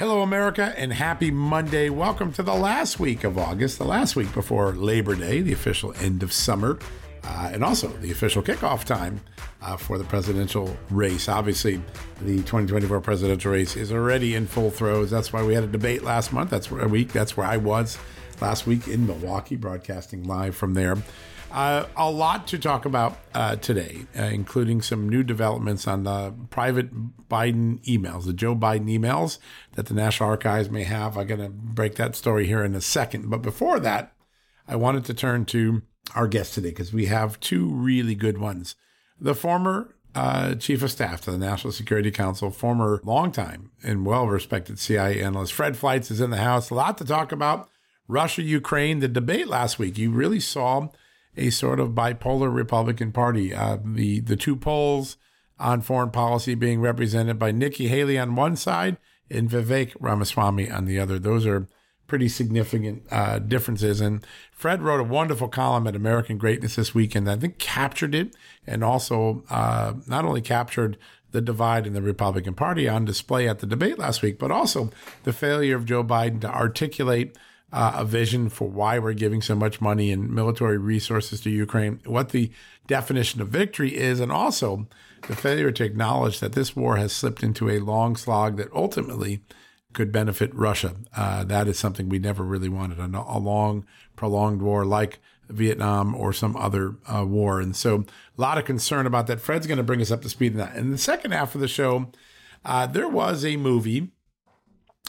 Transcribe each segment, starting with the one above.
Hello, America, and happy Monday. Welcome to the last week of August, the last week before Labor Day, the official end of summer, uh, and also the official kickoff time uh, for the presidential race. Obviously, the 2024 presidential race is already in full throes. That's why we had a debate last month. That's where a week. That's where I was last week in Milwaukee, broadcasting live from there. Uh, a lot to talk about uh, today, uh, including some new developments on the private Biden emails, the Joe Biden emails that the National Archives may have. I'm going to break that story here in a second. But before that, I wanted to turn to our guest today because we have two really good ones. The former uh, chief of staff to the National Security Council, former longtime and well respected CIA analyst, Fred Fleitz, is in the house. A lot to talk about. Russia, Ukraine, the debate last week. You really saw a sort of bipolar Republican Party. Uh, the the two poles on foreign policy being represented by Nikki Haley on one side and Vivek Ramaswamy on the other. Those are pretty significant uh, differences. And Fred wrote a wonderful column at American Greatness this weekend. That I think captured it and also uh, not only captured the divide in the Republican Party on display at the debate last week, but also the failure of Joe Biden to articulate uh, a vision for why we're giving so much money and military resources to Ukraine, what the definition of victory is, and also the failure to acknowledge that this war has slipped into a long slog that ultimately could benefit Russia. Uh, that is something we never really wanted a, a long, prolonged war like Vietnam or some other uh, war. And so a lot of concern about that. Fred's going to bring us up to speed on that. In the second half of the show, uh, there was a movie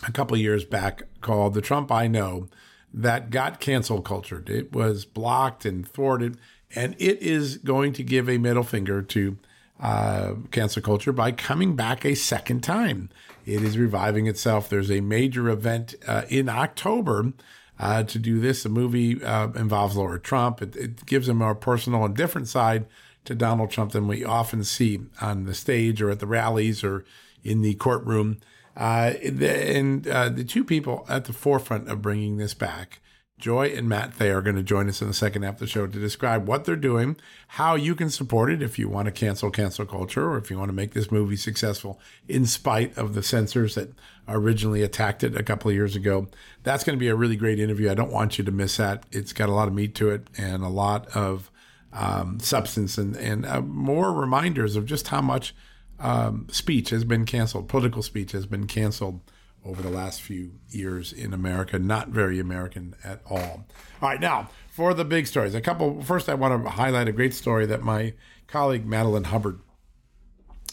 a couple years back called The Trump I Know that got cancel cultured. It was blocked and thwarted, and it is going to give a middle finger to uh, cancel culture by coming back a second time. It is reviving itself. There's a major event uh, in October uh, to do this. The movie uh, involves Laura Trump. It, it gives a more personal and different side to Donald Trump than we often see on the stage or at the rallies or in the courtroom. Uh, and uh, the two people at the forefront of bringing this back, Joy and Matt Thayer, are going to join us in the second half of the show to describe what they're doing, how you can support it if you want to cancel cancel culture, or if you want to make this movie successful in spite of the censors that originally attacked it a couple of years ago. That's going to be a really great interview. I don't want you to miss that. It's got a lot of meat to it and a lot of um, substance and, and uh, more reminders of just how much – um, speech has been canceled. Political speech has been canceled over the last few years in America. Not very American at all. All right, now for the big stories. A couple. First, I want to highlight a great story that my colleague Madeline Hubbard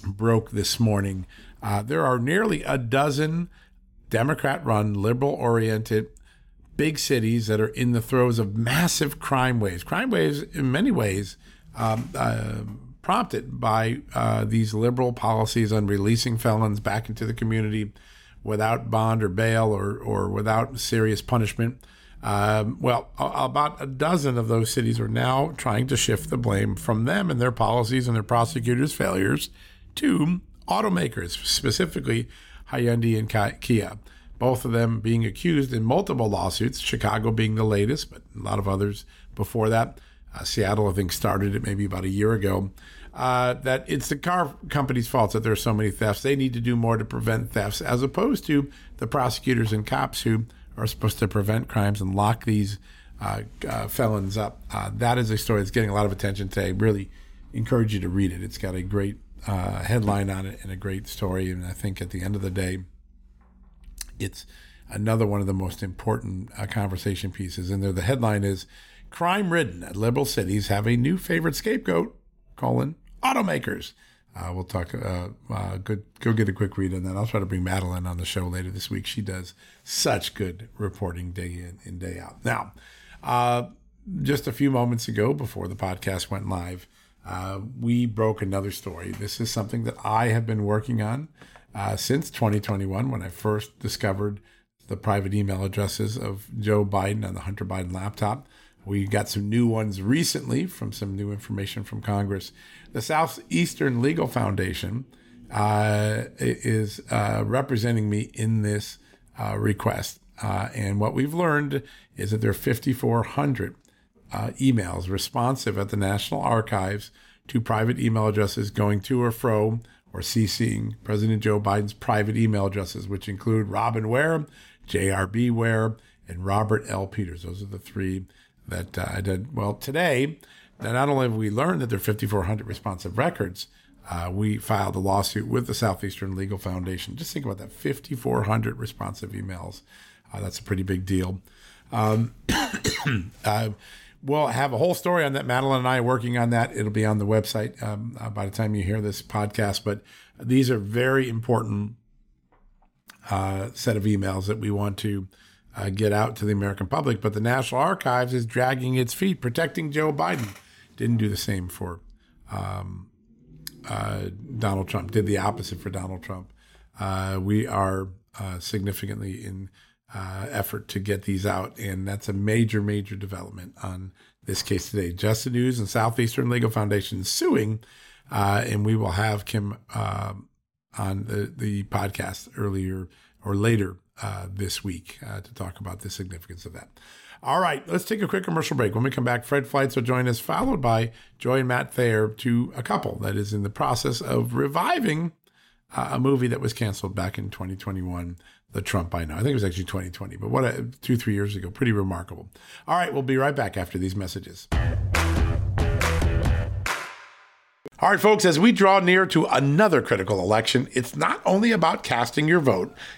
broke this morning. Uh, there are nearly a dozen Democrat-run, liberal-oriented big cities that are in the throes of massive crime waves. Crime waves, in many ways. Um, uh, prompted by uh, these liberal policies on releasing felons back into the community without bond or bail or, or without serious punishment. Um, well, a- about a dozen of those cities are now trying to shift the blame from them and their policies and their prosecutors' failures to automakers, specifically Hyundai and Kia. Both of them being accused in multiple lawsuits, Chicago being the latest, but a lot of others before that. Uh, Seattle, I think, started it maybe about a year ago uh, that it's the car company's fault that there are so many thefts. They need to do more to prevent thefts, as opposed to the prosecutors and cops who are supposed to prevent crimes and lock these uh, uh, felons up. Uh, that is a story that's getting a lot of attention today. Really encourage you to read it. It's got a great uh, headline on it and a great story. And I think at the end of the day, it's another one of the most important conversation pieces. And there, the headline is "Crime Ridden at Liberal Cities Have a New Favorite Scapegoat: colon Automakers." Uh, we'll talk. Uh, uh, good. Go get a quick read on that. I'll try to bring Madeline on the show later this week. She does such good reporting day in and day out. Now, uh, just a few moments ago, before the podcast went live, uh, we broke another story. This is something that I have been working on uh, since 2021 when I first discovered the private email addresses of Joe Biden on the Hunter Biden laptop. We got some new ones recently from some new information from Congress. The Southeastern Legal Foundation uh, is uh, representing me in this uh, request. Uh, and what we've learned is that there are 5,400 uh, emails responsive at the National Archives to private email addresses going to or fro or CCing President Joe Biden's private email addresses, which include Robin Ware, J.R.B. Ware, and Robert L. Peters. Those are the three that uh, I did. Well, today, not only have we learned that there are 5,400 responsive records, uh, we filed a lawsuit with the Southeastern Legal Foundation. Just think about that 5,400 responsive emails. Uh, that's a pretty big deal. Um, uh, we'll have a whole story on that. Madeline and I are working on that. It'll be on the website um, uh, by the time you hear this podcast. But these are very important uh, set of emails that we want to uh, get out to the American public. But the National Archives is dragging its feet, protecting Joe Biden. Didn't do the same for um, uh, Donald Trump. Did the opposite for Donald Trump. Uh, we are uh, significantly in uh, effort to get these out. And that's a major, major development on this case today. Just News and Southeastern Legal Foundation suing, uh, and we will have Kim on the, the podcast earlier or later uh, this week uh, to talk about the significance of that. All right, let's take a quick commercial break. When we come back, Fred Fleitz will join us, followed by Joy and Matt Thayer, to a couple that is in the process of reviving uh, a movie that was canceled back in 2021 the Trump I know. I think it was actually 2020, but what a, two, three years ago. Pretty remarkable. All right, we'll be right back after these messages. All right, folks, as we draw near to another critical election, it's not only about casting your vote,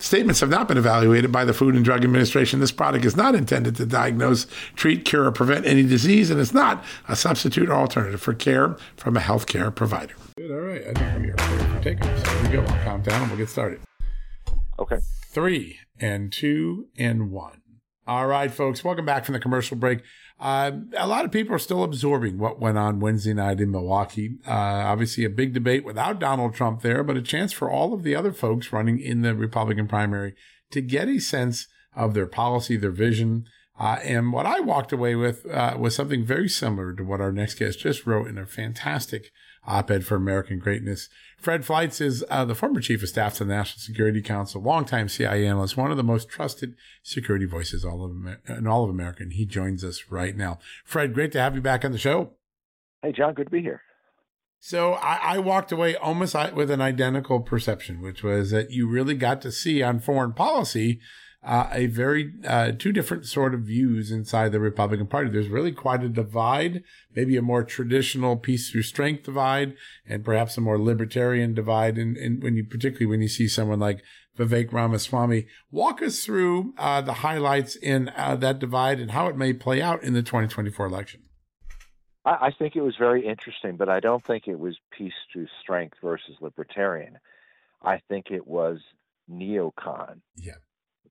Statements have not been evaluated by the Food and Drug Administration. This product is not intended to diagnose, treat, cure, or prevent any disease, and is not a substitute or alternative for care from a healthcare provider. Good, all right. I think we're ready for taking So here we go. I'll count down and we'll get started. Okay. Three and two and one. All right, folks. Welcome back from the commercial break. Uh, a lot of people are still absorbing what went on Wednesday night in Milwaukee. Uh, obviously, a big debate without Donald Trump there, but a chance for all of the other folks running in the Republican primary to get a sense of their policy, their vision. Uh, and what I walked away with uh, was something very similar to what our next guest just wrote in a fantastic op-ed for American Greatness. Fred Fleitz is uh, the former chief of staff to the National Security Council, longtime CIA analyst, one of the most trusted security voices all of Amer- in all of America. And he joins us right now. Fred, great to have you back on the show. Hey, John, good to be here. So I, I walked away almost with an identical perception, which was that you really got to see on foreign policy uh, a very uh, two different sort of views inside the Republican Party. There's really quite a divide, maybe a more traditional peace through strength divide, and perhaps a more libertarian divide. And, and when you particularly when you see someone like Vivek Ramaswamy, walk us through uh, the highlights in uh, that divide and how it may play out in the 2024 election. I, think it was very interesting, but I don't think it was peace through strength versus libertarian. I think it was neocon. Yeah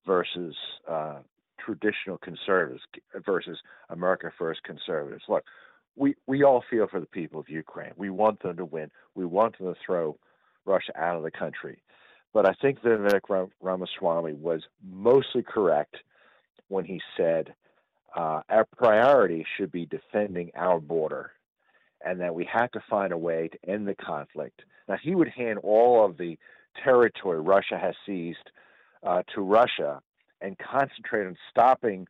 versus uh, traditional conservatives versus America First conservatives. Look, we, we all feel for the people of Ukraine. We want them to win. We want them to throw Russia out of the country. But I think that Vivek Ramaswamy was mostly correct when he said uh, our priority should be defending our border and that we have to find a way to end the conflict. Now, he would hand all of the territory Russia has seized uh, to Russia and concentrate on stopping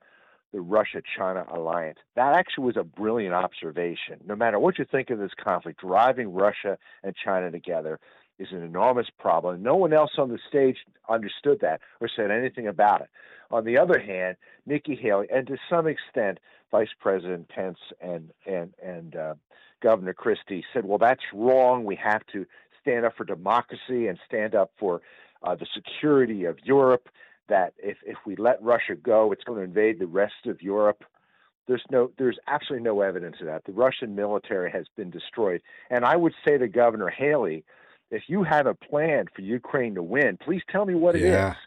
the Russia China alliance. That actually was a brilliant observation. No matter what you think of this conflict, driving Russia and China together is an enormous problem. No one else on the stage understood that or said anything about it. On the other hand, Nikki Haley and to some extent Vice President Pence and and and uh, Governor Christie said, "Well, that's wrong. We have to stand up for democracy and stand up for uh, the security of Europe. That if if we let Russia go, it's going to invade the rest of Europe. There's no, there's absolutely no evidence of that. The Russian military has been destroyed, and I would say to Governor Haley, if you have a plan for Ukraine to win, please tell me what it yeah. is.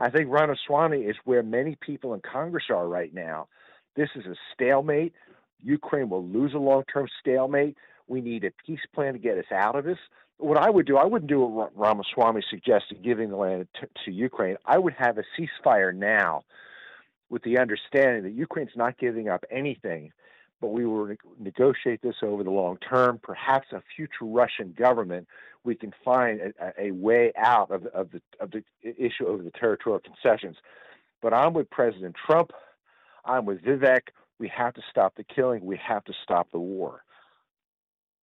I think Ramaswamy is where many people in Congress are right now. This is a stalemate. Ukraine will lose a long term stalemate. We need a peace plan to get us out of this what I would do, I wouldn't do what Ramaswamy suggested, giving the land to, to Ukraine. I would have a ceasefire now, with the understanding that Ukraine's not giving up anything, but we will negotiate this over the long term. Perhaps a future Russian government, we can find a, a way out of, of the of the issue of the territorial concessions. But I'm with President Trump. I'm with Vivek. We have to stop the killing. We have to stop the war.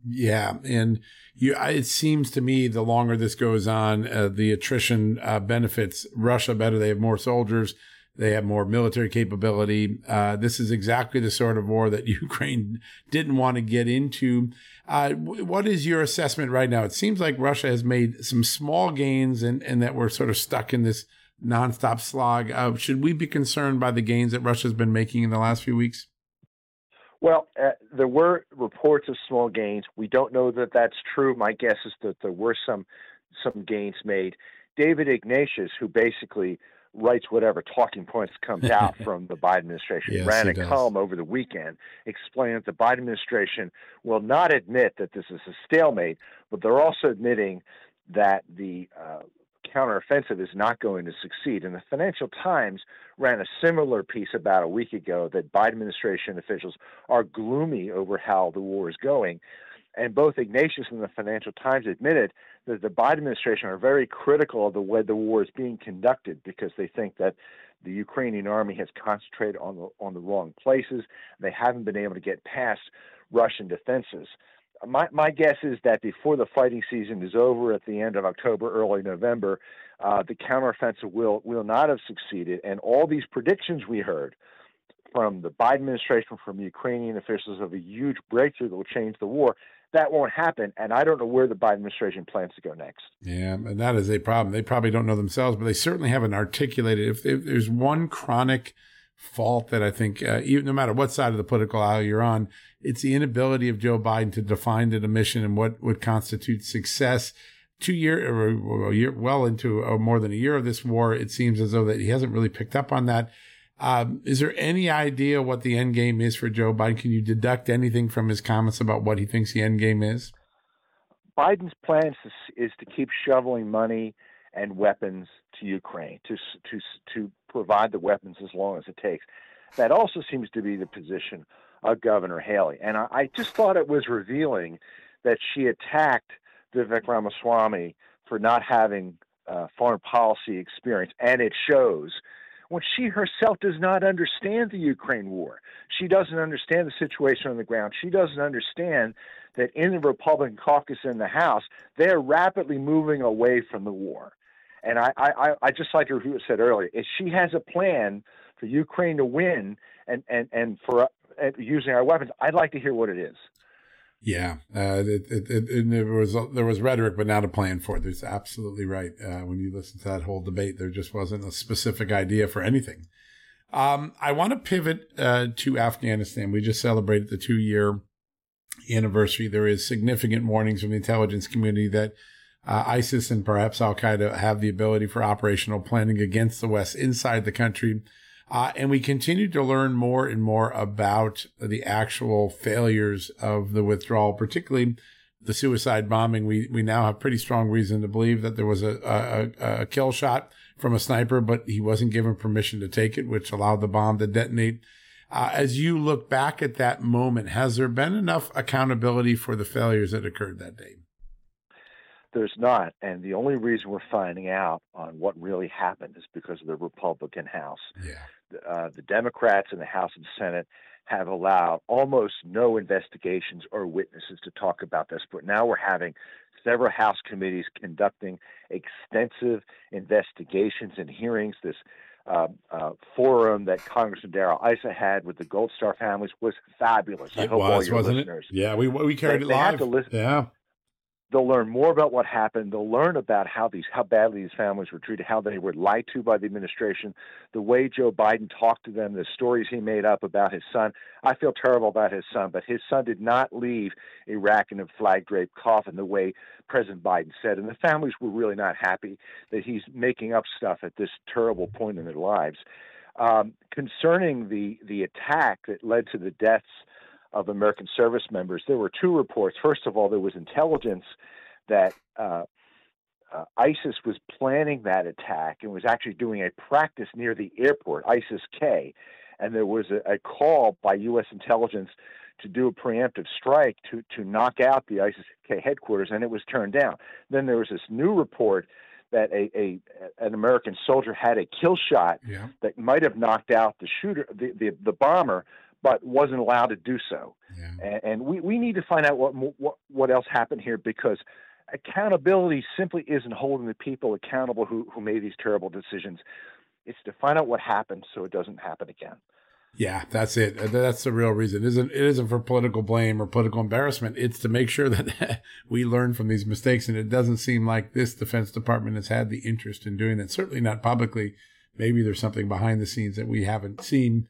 Yeah, and you, it seems to me the longer this goes on, uh, the attrition uh, benefits Russia better. They have more soldiers, they have more military capability. Uh, this is exactly the sort of war that Ukraine didn't want to get into. Uh, what is your assessment right now? It seems like Russia has made some small gains, and and that we're sort of stuck in this nonstop slog. Uh, should we be concerned by the gains that Russia's been making in the last few weeks? Well, uh, there were reports of small gains. We don't know that that's true. My guess is that there were some some gains made. David Ignatius, who basically writes whatever talking points comes out from the Biden administration, yes, ran a column over the weekend explaining that the Biden administration will not admit that this is a stalemate, but they're also admitting that the uh, counteroffensive is not going to succeed. And the Financial Times ran a similar piece about a week ago that Biden administration officials are gloomy over how the war is going. And both Ignatius and the Financial Times admitted that the Biden administration are very critical of the way the war is being conducted because they think that the Ukrainian army has concentrated on the on the wrong places. They haven't been able to get past Russian defenses. My my guess is that before the fighting season is over at the end of October, early November, uh, the counteroffensive will will not have succeeded, and all these predictions we heard from the Biden administration, from Ukrainian officials of a huge breakthrough that will change the war, that won't happen. And I don't know where the Biden administration plans to go next. Yeah, and that is a problem. They probably don't know themselves, but they certainly haven't articulated. If, if there's one chronic fault that I think, uh, even no matter what side of the political aisle you're on, it's the inability of Joe Biden to define the mission and what would constitute success. Two year or year, well into uh, more than a year of this war, it seems as though that he hasn't really picked up on that. Um, is there any idea what the end game is for Joe Biden? Can you deduct anything from his comments about what he thinks the end game is? Biden's plan is, is to keep shoveling money and weapons to Ukraine to to to provide the weapons as long as it takes. That also seems to be the position of Governor Haley, and I, I just thought it was revealing that she attacked Vivek Ramaswamy for not having uh, foreign policy experience, and it shows when she herself does not understand the Ukraine war. She doesn't understand the situation on the ground. She doesn't understand that in the Republican caucus in the House, they are rapidly moving away from the war. And I, I, I just like who said earlier, if she has a plan for Ukraine to win and, and, and for uh, using our weapons, I'd like to hear what it is. Yeah, uh, it, it, it, there was there was rhetoric, but not a plan for it. There's absolutely right. Uh, when you listen to that whole debate, there just wasn't a specific idea for anything. Um, I want to pivot uh, to Afghanistan. We just celebrated the two year anniversary. There is significant warnings from the intelligence community that uh, ISIS and perhaps Al Qaeda have the ability for operational planning against the West inside the country. Uh, and we continue to learn more and more about the actual failures of the withdrawal, particularly the suicide bombing. We we now have pretty strong reason to believe that there was a, a, a kill shot from a sniper, but he wasn't given permission to take it, which allowed the bomb to detonate. Uh, as you look back at that moment, has there been enough accountability for the failures that occurred that day? There's not, and the only reason we're finding out on what really happened is because of the Republican House. Yeah. Uh, the Democrats in the House and Senate have allowed almost no investigations or witnesses to talk about this, but now we're having several House committees conducting extensive investigations and hearings. This uh, uh, forum that Congressman Darrell Issa had with the Gold Star families was fabulous. It I hope was, all your wasn't listeners. It? Yeah, we we carried they, it they live. To listen, yeah, They'll learn more about what happened. They'll learn about how these how badly these families were treated, how they were lied to by the administration, the way Joe Biden talked to them, the stories he made up about his son. I feel terrible about his son, but his son did not leave Iraq in a flag draped coffin the way President Biden said. And the families were really not happy that he's making up stuff at this terrible point in their lives. Um, concerning the the attack that led to the deaths of American service members. There were two reports. First of all, there was intelligence that uh, uh, ISIS was planning that attack and was actually doing a practice near the airport, ISIS K. And there was a, a call by U.S. intelligence to do a preemptive strike to, to knock out the ISIS K headquarters, and it was turned down. Then there was this new report that a, a an American soldier had a kill shot yeah. that might have knocked out the shooter, the, the, the bomber, but wasn't allowed to do so. Yeah. And, and, we, we need to find out what, what what else happened here because accountability simply isn't holding the people accountable who, who made these terrible decisions. It's to find out what happened so it doesn't happen again. Yeah, that's it. That's the real reason. It isn't it isn't for political blame or political embarrassment. It's to make sure that we learn from these mistakes. And it doesn't seem like this Defense Department has had the interest in doing that. Certainly not publicly. Maybe there's something behind the scenes that we haven't seen.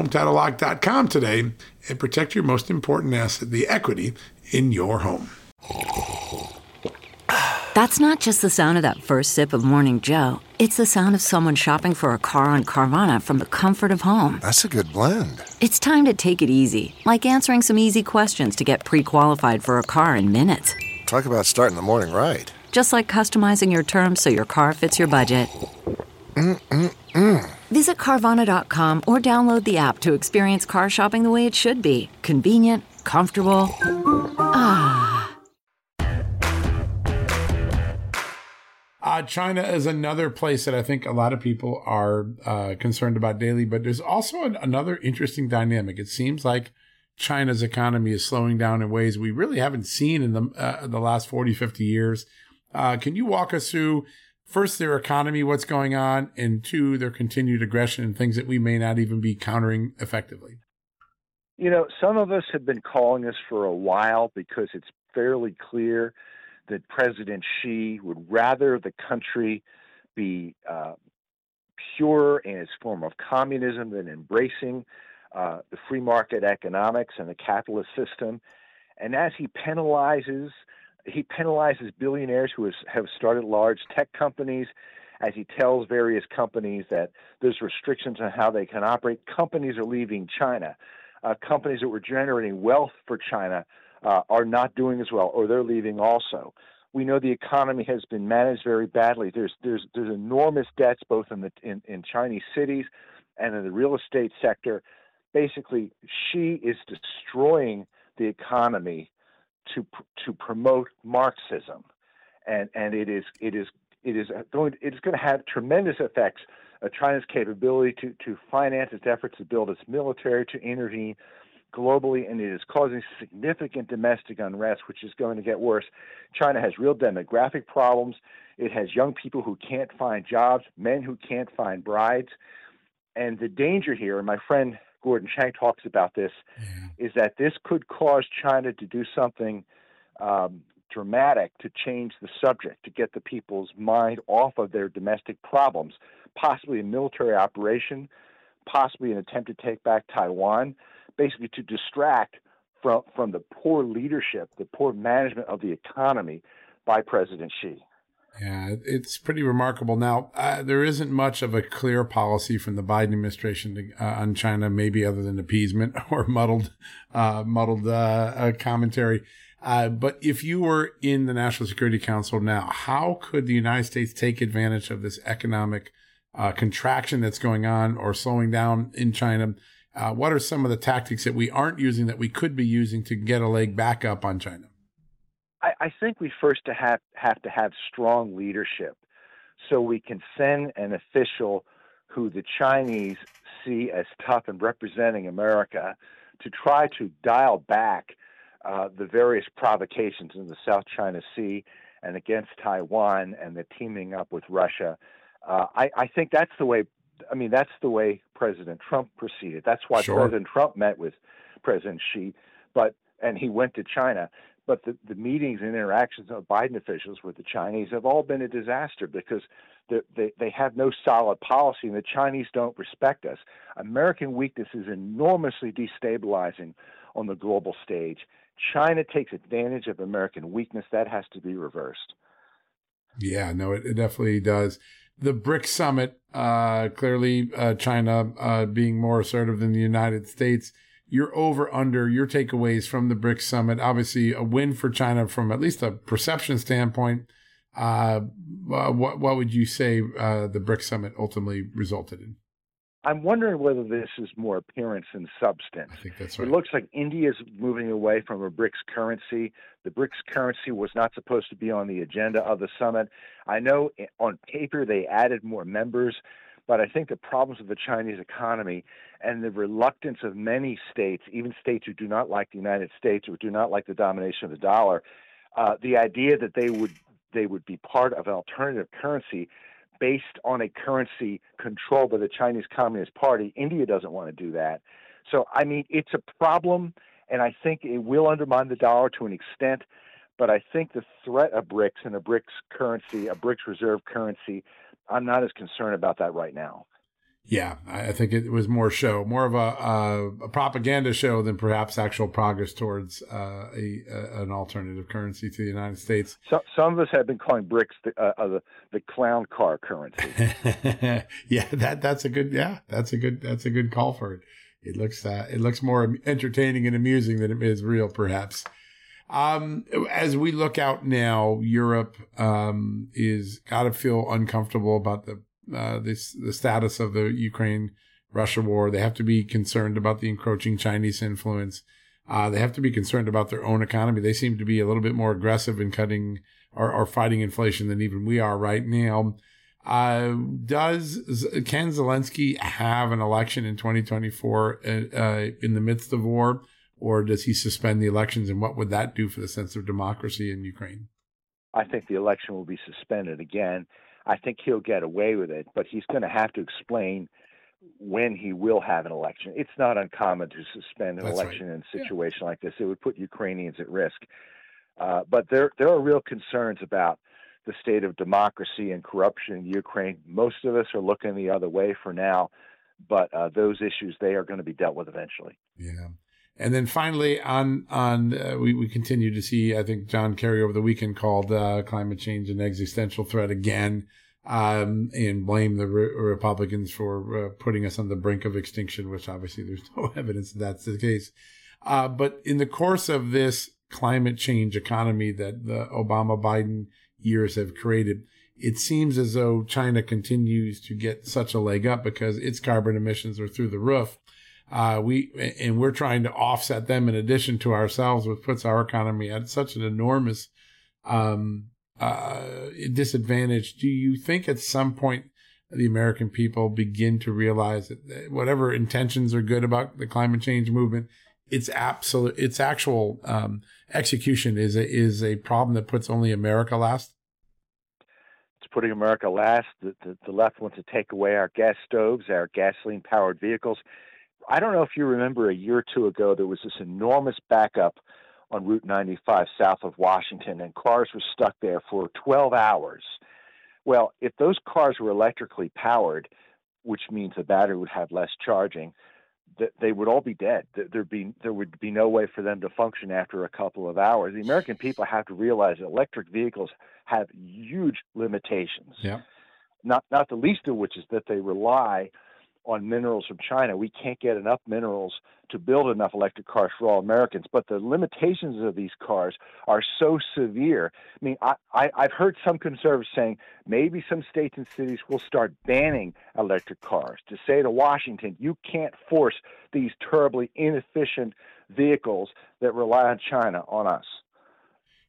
HomeTitleLock.com today and protect your most important asset, the equity in your home. That's not just the sound of that first sip of Morning Joe. It's the sound of someone shopping for a car on Carvana from the comfort of home. That's a good blend. It's time to take it easy, like answering some easy questions to get pre qualified for a car in minutes. Talk about starting the morning right. Just like customizing your terms so your car fits your budget. Mm-mm-mm. Visit Carvana.com or download the app to experience car shopping the way it should be convenient, comfortable. Ah. Uh, China is another place that I think a lot of people are uh, concerned about daily, but there's also an, another interesting dynamic. It seems like China's economy is slowing down in ways we really haven't seen in the, uh, the last 40, 50 years. Uh, can you walk us through first their economy, what's going on, and two, their continued aggression and things that we may not even be countering effectively? You know, some of us have been calling this for a while because it's fairly clear that President Xi would rather the country be uh, pure in its form of communism than embracing uh, the free market economics and the capitalist system. And as he penalizes, he penalizes billionaires who has, have started large tech companies. As he tells various companies that there's restrictions on how they can operate, companies are leaving China. Uh, companies that were generating wealth for China uh, are not doing as well, or they're leaving also. We know the economy has been managed very badly. There's there's there's enormous debts both in the in, in Chinese cities and in the real estate sector. Basically, Xi is destroying the economy to to promote Marxism, and and it is it is it is going it is going to have tremendous effects. Uh, China's capability to to finance its efforts to build its military, to intervene globally, and it is causing significant domestic unrest, which is going to get worse. China has real demographic problems. It has young people who can't find jobs, men who can't find brides. And the danger here, and my friend Gordon Chang talks about this, yeah. is that this could cause China to do something um, dramatic to change the subject, to get the people's mind off of their domestic problems, possibly a military operation, possibly an attempt to take back Taiwan basically to distract from, from the poor leadership, the poor management of the economy by President Xi. Yeah, it's pretty remarkable. Now, uh, there isn't much of a clear policy from the Biden administration to, uh, on China, maybe other than appeasement or muddled, uh, muddled uh, uh, commentary. Uh, but if you were in the National Security Council now, how could the United States take advantage of this economic contraction that's going on or slowing down in China what are some of the tactics that we aren't using that we could be using to get a leg back up on China? I, think we first to have, have to have strong leadership so we can send an official who the Chinese see as tough and representing America to try to dial back uh, the various provocations in the South China Sea and against Taiwan and the teaming up with Russia. Uh, I, I, think that's the way I mean, that's the way President Trump proceeded. That's why sure. President Trump met with President Xi, but and he went to China. But the, the meetings and interactions of Biden officials with the Chinese have all been a disaster because they, they have no solid policy and the Chinese don't respect us. American weakness is enormously destabilizing on the global stage. China takes advantage of American weakness. That has to be reversed. Yeah, no, it, it definitely does the BRICS summit, uh, clearly uh, China uh, being more assertive than the United States. Your over under your takeaways from the BRICS summit. Obviously, a win for China from at least a perception standpoint. Uh, what what would you say uh, the BRICS summit ultimately resulted in? I'm wondering whether this is more appearance than substance. I think that's right. It looks like India is moving away from a BRICS currency. The BRICS currency was not supposed to be on the agenda of the summit. I know on paper they added more members, But I think the problems of the Chinese economy and the reluctance of many states, even states who do not like the United States or do not like the domination of the dollar, uh, the idea that they would they would be part of an alternative currency based on a currency controlled by the Chinese Communist Party. India doesn't want to do that. So I mean, it's a problem, and I think it will undermine the dollar to an extent. But I think the threat of BRICS and a BRICS currency, a BRICS reserve currency, I'm not as concerned about that right now. Yeah, I think it was more show, more of a, a propaganda show than perhaps actual progress towards uh, a, a, an alternative currency to the United States. So, some of us have been calling BRICS the, uh, uh, the, the clown car currency. yeah, that that's a good yeah, that's a good that's a good call for it. It looks uh, it looks more entertaining and amusing than it is real, perhaps. Um, as we look out now, Europe um, is got to feel uncomfortable about the uh, this the status of the Ukraine Russia war. They have to be concerned about the encroaching Chinese influence. Uh, they have to be concerned about their own economy. They seem to be a little bit more aggressive in cutting or, or fighting inflation than even we are right now. Uh, does can Zelensky have an election in 2024 uh, uh, in the midst of war? Or does he suspend the elections? And what would that do for the sense of democracy in Ukraine? I think the election will be suspended again. I think he'll get away with it, but he's going to have to explain when he will have an election. It's not uncommon to suspend an That's election right. in a situation yeah. like this. It would put Ukrainians at risk. Uh, but there, there are real concerns about the state of democracy and corruption in Ukraine. Most of us are looking the other way for now, but uh, those issues they are going to be dealt with eventually. Yeah. And then finally, on on uh, we we continue to see. I think John Kerry over the weekend called uh, climate change an existential threat again, um, and blame the re- Republicans for uh, putting us on the brink of extinction. Which obviously there's no evidence that that's the case. Uh, but in the course of this climate change economy that the Obama Biden years have created, it seems as though China continues to get such a leg up because its carbon emissions are through the roof uh, we and we're trying to offset them in addition to ourselves, which puts our economy at such an enormous um, uh, disadvantage. Do you think at some point the American people begin to realize that whatever intentions are good about the climate change movement, its absolute, its actual um, execution is a, is a problem that puts only America last? It's putting America last. The, the, the left wants to take away our gas stoves, our gasoline powered vehicles I don't know if you remember a year or two ago, there was this enormous backup on Route 95 south of Washington, and cars were stuck there for 12 hours. Well, if those cars were electrically powered, which means the battery would have less charging, that they would all be dead. There'd be there would be no way for them to function after a couple of hours. The American people have to realize that electric vehicles have huge limitations. Yeah. Not not the least of which is that they rely on minerals from China. We can't get enough minerals to build enough electric cars for all Americans. But the limitations of these cars are so severe. I mean, I, I, I've heard some conservatives saying maybe some states and cities will start banning electric cars to say to Washington, you can't force these terribly inefficient vehicles that rely on China on us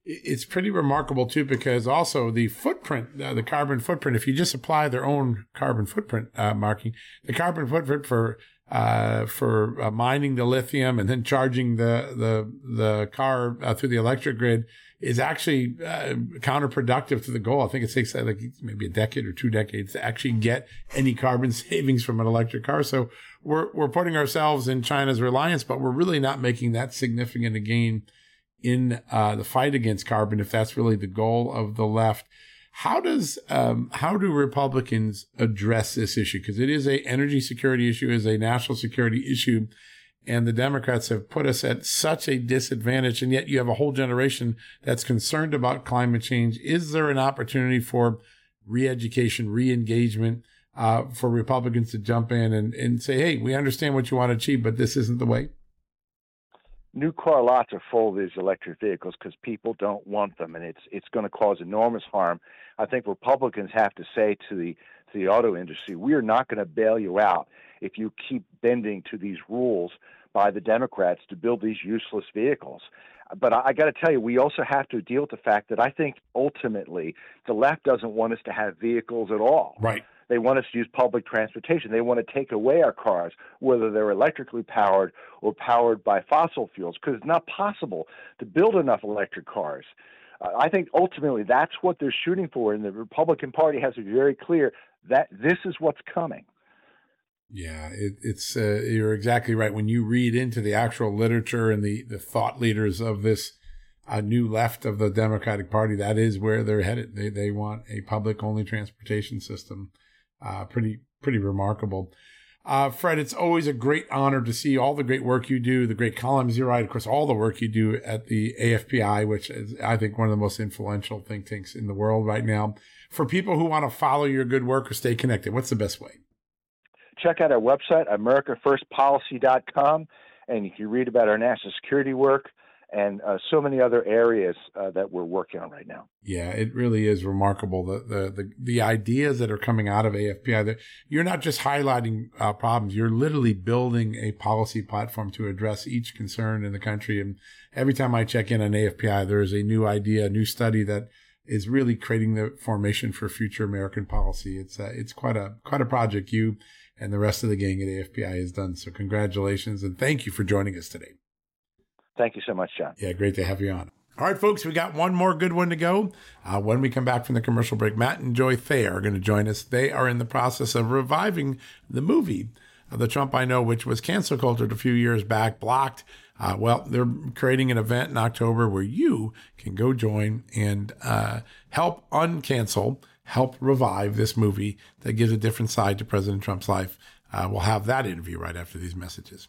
it's pretty remarkable too because also the footprint uh, the carbon footprint if you just apply their own carbon footprint uh, marking the carbon footprint for uh, for uh, mining the lithium and then charging the the the car uh, through the electric grid is actually uh, counterproductive to the goal. I think it takes like maybe a decade or two decades to actually get any carbon savings from an electric car. So we're we're putting ourselves in China's reliance, but we're really not making that significant a gain in uh, the fight against carbon, if that's really the goal of the left. How does um, how do Republicans address this issue? Because it is a energy security issue, is a national security issue, and the Democrats have put us at such a disadvantage. And yet, you have a whole generation that's concerned about climate change. Is there an opportunity for re-education, re-engagement uh, for Republicans to jump in and, and say, "Hey, we understand what you want to achieve, but this isn't the way." New car lots are full of these electric vehicles because people don't want them, and it's it's going to cause enormous harm. I think Republicans have to say to the to the auto industry, we are not going to bail you out if you keep bending to these rules by the Democrats to build these useless vehicles. But I, I got to tell you, we also have to deal with the fact that I think ultimately the left doesn't want us to have vehicles at all. Right. They want us to use public transportation. They want to take away our cars, whether they're electrically powered or powered by fossil fuels, because it's not possible to build enough electric cars. Uh, I think ultimately that's what they're shooting for, and the Republican Party has it very clear that this is what's coming. Yeah, it, it's uh, you're exactly right. When you read into the actual literature and the the thought leaders of this uh, new left of the Democratic Party, that is where they're headed. They they want a public only transportation system. Uh, pretty pretty remarkable. Uh, Fred, it's always a great honor to see all the great work you do, the great columns you write, of course, all the work you do at the AFPI, which is, I think, one of the most influential think tanks in the world right now. For people who want to follow your good work or stay connected, what's the best way? check out our website, AmericaFirstPolicy.com, and you can read about our national security work and uh, so many other areas uh, that we're working on right now. Yeah, it really is remarkable the the the, the ideas that are coming out of AFPI. That you're not just highlighting uh, problems; you're literally building a policy platform to address each concern in the country. And every time I check in on AFPI, there is a new idea, a new study that is really creating the formation for future American policy. It's uh, it's quite a quite a project. You and the rest of the gang at AFPI has done. So congratulations and thank you for joining us today. Thank you so much, John. Yeah, great to have you on. All right, folks, we got one more good one to go. Uh, when we come back from the commercial break, Matt and Joy Thayer are going to join us. They are in the process of reviving the movie, uh, The Trump I Know, which was cancel cultured a few years back, blocked. Uh, well, they're creating an event in October where you can go join and uh, help uncancel help revive this movie that gives a different side to President Trump's life. Uh, we'll have that interview right after these messages.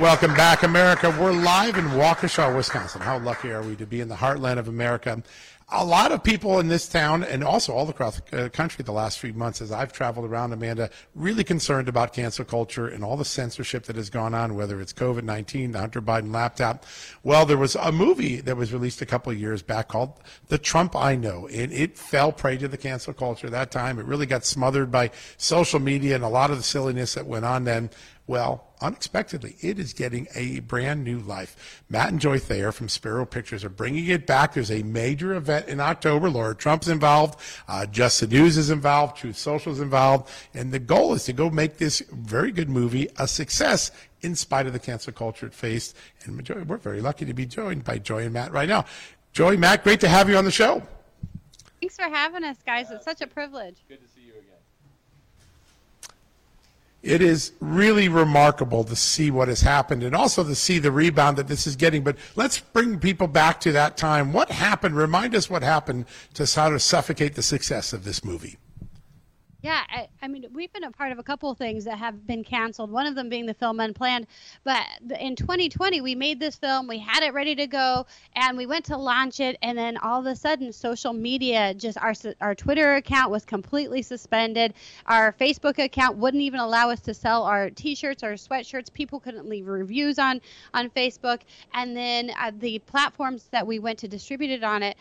Welcome back, America. We're live in Waukesha, Wisconsin. How lucky are we to be in the heartland of America? a lot of people in this town and also all across the uh, country the last few months as I've traveled around, Amanda, really concerned about cancel culture and all the censorship that has gone on, whether it's COVID 19, the Hunter Biden laptop. Well, there was a movie that was released a couple of years back called The Trump I Know, and it fell prey to the cancel culture that time. It really got smothered by social media and a lot of the silliness that went on then. Well, unexpectedly, it is getting a brand new life. Matt and Joy Thayer from Sparrow Pictures are bringing it back. There's a major event in October. Laura Trump's involved. Uh, Just the News is involved. Truth Social is involved. And the goal is to go make this very good movie a success in spite of the cancel culture it faced. And we're very lucky to be joined by Joy and Matt right now. Joy, Matt, great to have you on the show. Thanks for having us, guys. It's such a privilege. Good to see you again it is really remarkable to see what has happened and also to see the rebound that this is getting. But let's bring people back to that time. What happened? Remind us what happened to sort of suffocate the success of this movie. Yeah, I, I, mean, we've been a part of a couple of things that have been canceled. One of them being the film Unplanned. But in 2020, we made this film, we had it ready to go, and we went to launch it, and then all of a sudden, social media just our our Twitter account was completely suspended. Our Facebook account wouldn't even allow us to sell our T-shirts or sweatshirts. People couldn't leave reviews on on Facebook, and then uh, the platforms that we went to distribute it on it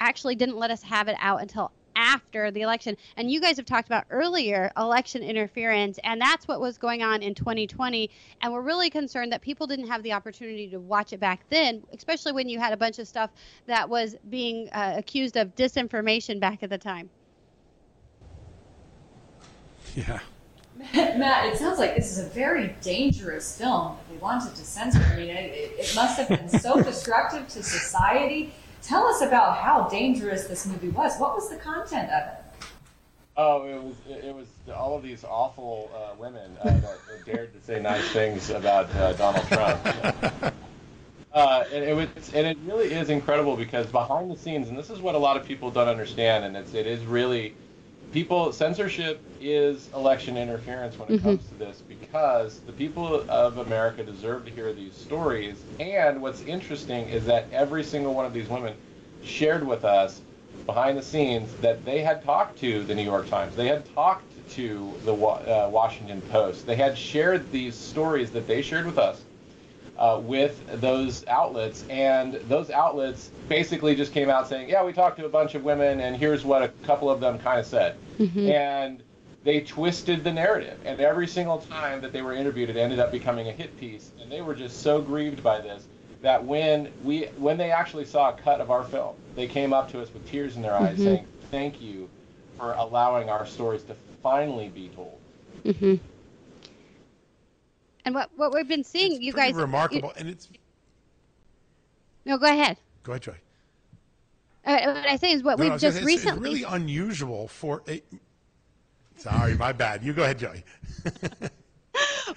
actually didn't let us have it out until after the election. And you guys have talked about earlier election interference, and that's what was going on in 2020. And we're really concerned that people didn't have the opportunity to watch it back then, especially when you had a bunch of stuff that was being uh, accused of disinformation back at the time. Yeah. Matt, it sounds like this is a very dangerous film that they wanted to censor. I mean, it, it must have been so destructive to society. Tell us about how dangerous this movie was. What was the content of it? Oh, it was it was all of these awful uh, women uh, that dared to say nice things about uh, Donald Trump. Uh, and it was, and it really is incredible because behind the scenes, and this is what a lot of people don't understand, and it's it is really people censorship is election interference when it mm-hmm. comes to this because the people of America deserve to hear these stories. And what's interesting is that every single one of these women shared with us behind the scenes that they had talked to the New York Times, they had talked to the uh, Washington Post, they had shared these stories that they shared with us uh, with those outlets, and those outlets basically just came out saying, "Yeah, we talked to a bunch of women, and here's what a couple of them kind of said," mm-hmm. and they twisted the narrative. And every single time that they were interviewed, it ended up becoming a hit piece, and they were just so grieved by this that when we when they actually saw a cut of our film, they came up to us with tears in their eyes, mm-hmm. saying, "Thank you for allowing our stories to finally be told." Mm-hmm. And what what we've been seeing, it's you guys, remarkable, you, and it's. No, go ahead. Go ahead, Joy. Uh, what I say is what no, we've no, just it's, recently. It's really unusual for a. Sorry, my bad. You go ahead, Joy.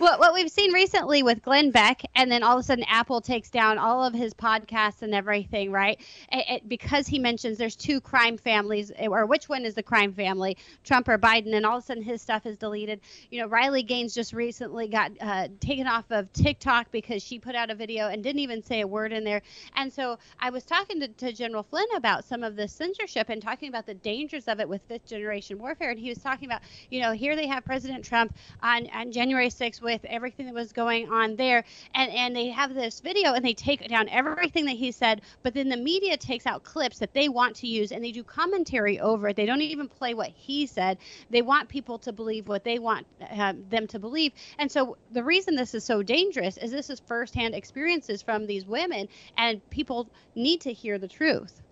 well, what we've seen recently with Glenn Beck, and then all of a sudden Apple takes down all of his podcasts and everything, right? It, it, because he mentions there's two crime families, or which one is the crime family, Trump or Biden, and all of a sudden his stuff is deleted. You know, Riley Gaines just recently got uh, taken off of TikTok because she put out a video and didn't even say a word in there. And so I was talking to, to General Flynn about some of the censorship and talking about the dangers of it with fifth generation warfare. And he was talking about, you know, here they have President Trump on, on January 6th with everything that was going on there. And, and they have this video and they take down everything that he said, but then the media takes out clips that they want to use and they do commentary over it. They don't even play what he said. They want people to believe what they want uh, them to believe. And so the reason this is so dangerous is this is firsthand experiences from these women, and people need to hear the truth.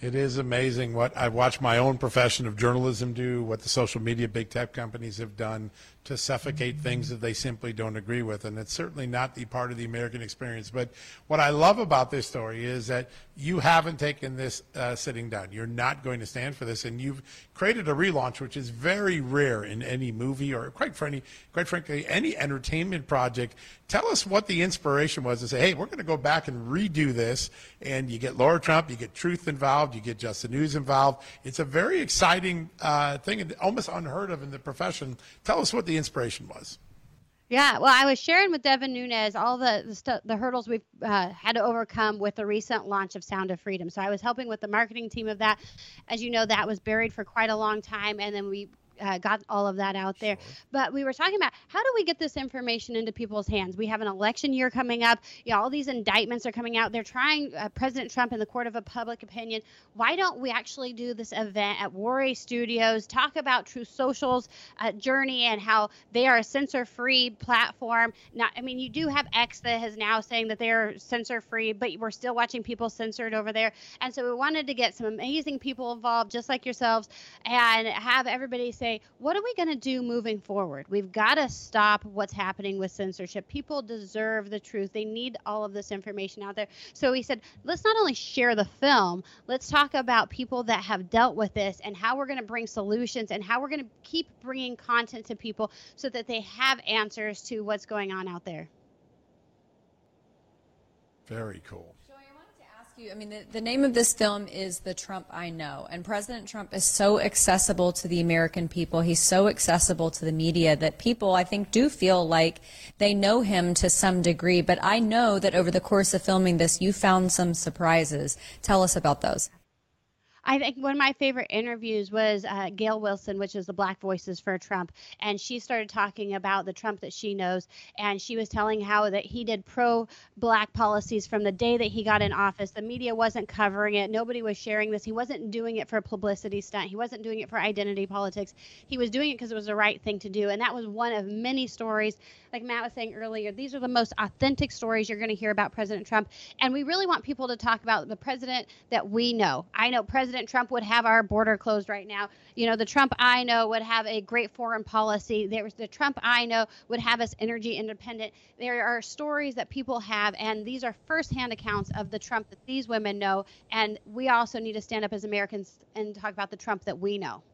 It is amazing what I've watched my own profession of journalism do, what the social media big tech companies have done to suffocate things that they simply don't agree with. And it's certainly not the part of the American experience. But what I love about this story is that you haven't taken this uh, sitting down. You're not going to stand for this. And you've created a relaunch, which is very rare in any movie or quite frankly, quite frankly, any entertainment project. Tell us what the inspiration was to say, hey, we're going to go back and redo this. And you get Laura Trump, you get Truth involved, you get Just the News involved. It's a very exciting uh, thing and almost unheard of in the profession. Tell us what the inspiration was. Yeah, well, I was sharing with Devin Nunes all the the, st- the hurdles we've uh, had to overcome with the recent launch of Sound of Freedom. So I was helping with the marketing team of that. As you know, that was buried for quite a long time, and then we uh, got all of that out there. But we were talking about how do we get this information into people's hands? We have an election year coming up. You know, all these indictments are coming out. They're trying uh, President Trump in the court of a public opinion. Why don't we actually do this event at Warray Studios? Talk about Truth Social's uh, journey and how they are a censor-free platform. Not, I mean, you do have X that is now saying that they're censor-free, but we're still watching people censored over there. And so we wanted to get some amazing people involved, just like yourselves, and have everybody say say, what are we going to do moving forward? We've got to stop what's happening with censorship. People deserve the truth. They need all of this information out there. So we said, let's not only share the film, let's talk about people that have dealt with this and how we're going to bring solutions and how we're going to keep bringing content to people so that they have answers to what's going on out there. Very cool you. I mean, the, the name of this film is The Trump I Know. And President Trump is so accessible to the American people. He's so accessible to the media that people, I think, do feel like they know him to some degree. But I know that over the course of filming this, you found some surprises. Tell us about those. I think one of my favorite interviews was uh, Gail Wilson, which is the Black Voices for Trump, and she started talking about the Trump that she knows, and she was telling how that he did pro-black policies from the day that he got in office. The media wasn't covering it, nobody was sharing this. He wasn't doing it for a publicity stunt. He wasn't doing it for identity politics. He was doing it because it was the right thing to do, and that was one of many stories. Like Matt was saying earlier, these are the most authentic stories you're going to hear about President Trump, and we really want people to talk about the president that we know. I know President Trump would have our border closed right now. You know, the Trump I know would have a great foreign policy. There's the Trump I know would have us energy independent. There are stories that people have, and these are firsthand accounts of the Trump that these women know. And we also need to stand up as Americans and talk about the Trump that we know.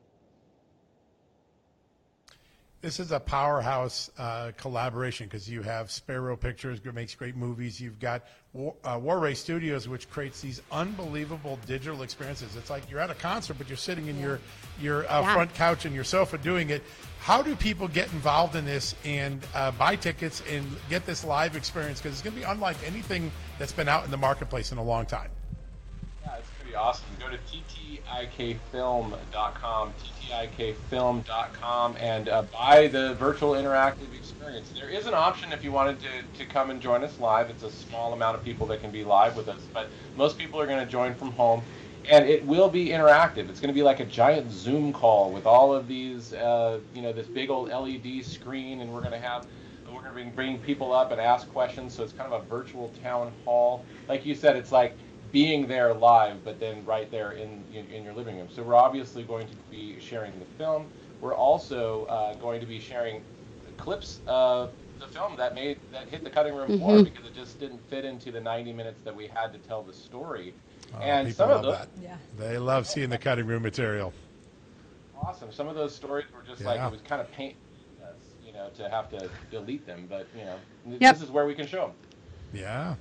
This is a powerhouse uh, collaboration because you have Sparrow Pictures, who makes great movies. You've got War, uh, War Race Studios, which creates these unbelievable digital experiences. It's like you're at a concert, but you're sitting in yeah. your your uh, yeah. front couch and your sofa doing it. How do people get involved in this and uh, buy tickets and get this live experience? Because it's going to be unlike anything that's been out in the marketplace in a long time. Yeah, it's going to be awesome. Go to ttikfilm.com, ttikfilm.com, and uh, buy the virtual interactive experience. There is an option if you wanted to, to come and join us live. It's a small amount of people that can be live with us, but most people are going to join from home. And it will be interactive. It's going to be like a giant Zoom call with all of these, uh, you know, this big old LED screen, and we're going to have we're going to be bringing people up and ask questions. So it's kind of a virtual town hall. Like you said, it's like being there live, but then right there in, in, in your living room. So we're obviously going to be sharing the film. We're also uh, going to be sharing clips of the film that made that hit the cutting room mm-hmm. floor because it just didn't fit into the 90 minutes that we had to tell the story. Oh, and some of those, that. Yeah. they love seeing the cutting room material. Awesome. Some of those stories were just yeah. like it was kind of pain, you know, to have to delete them. But you know, yep. this is where we can show them. Yeah.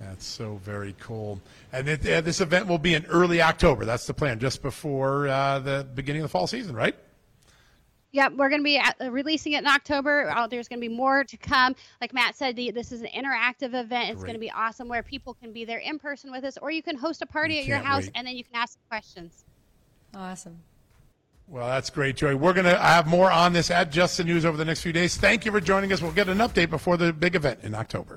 That's so very cool. And it, uh, this event will be in early October. That's the plan, just before uh, the beginning of the fall season, right? Yeah, we're going to be at, uh, releasing it in October. Uh, there's going to be more to come. Like Matt said, the, this is an interactive event. It's going to be awesome where people can be there in person with us, or you can host a party at your house wait. and then you can ask questions. Awesome. Well, that's great, Joy. We're going to have more on this at Just the News over the next few days. Thank you for joining us. We'll get an update before the big event in October.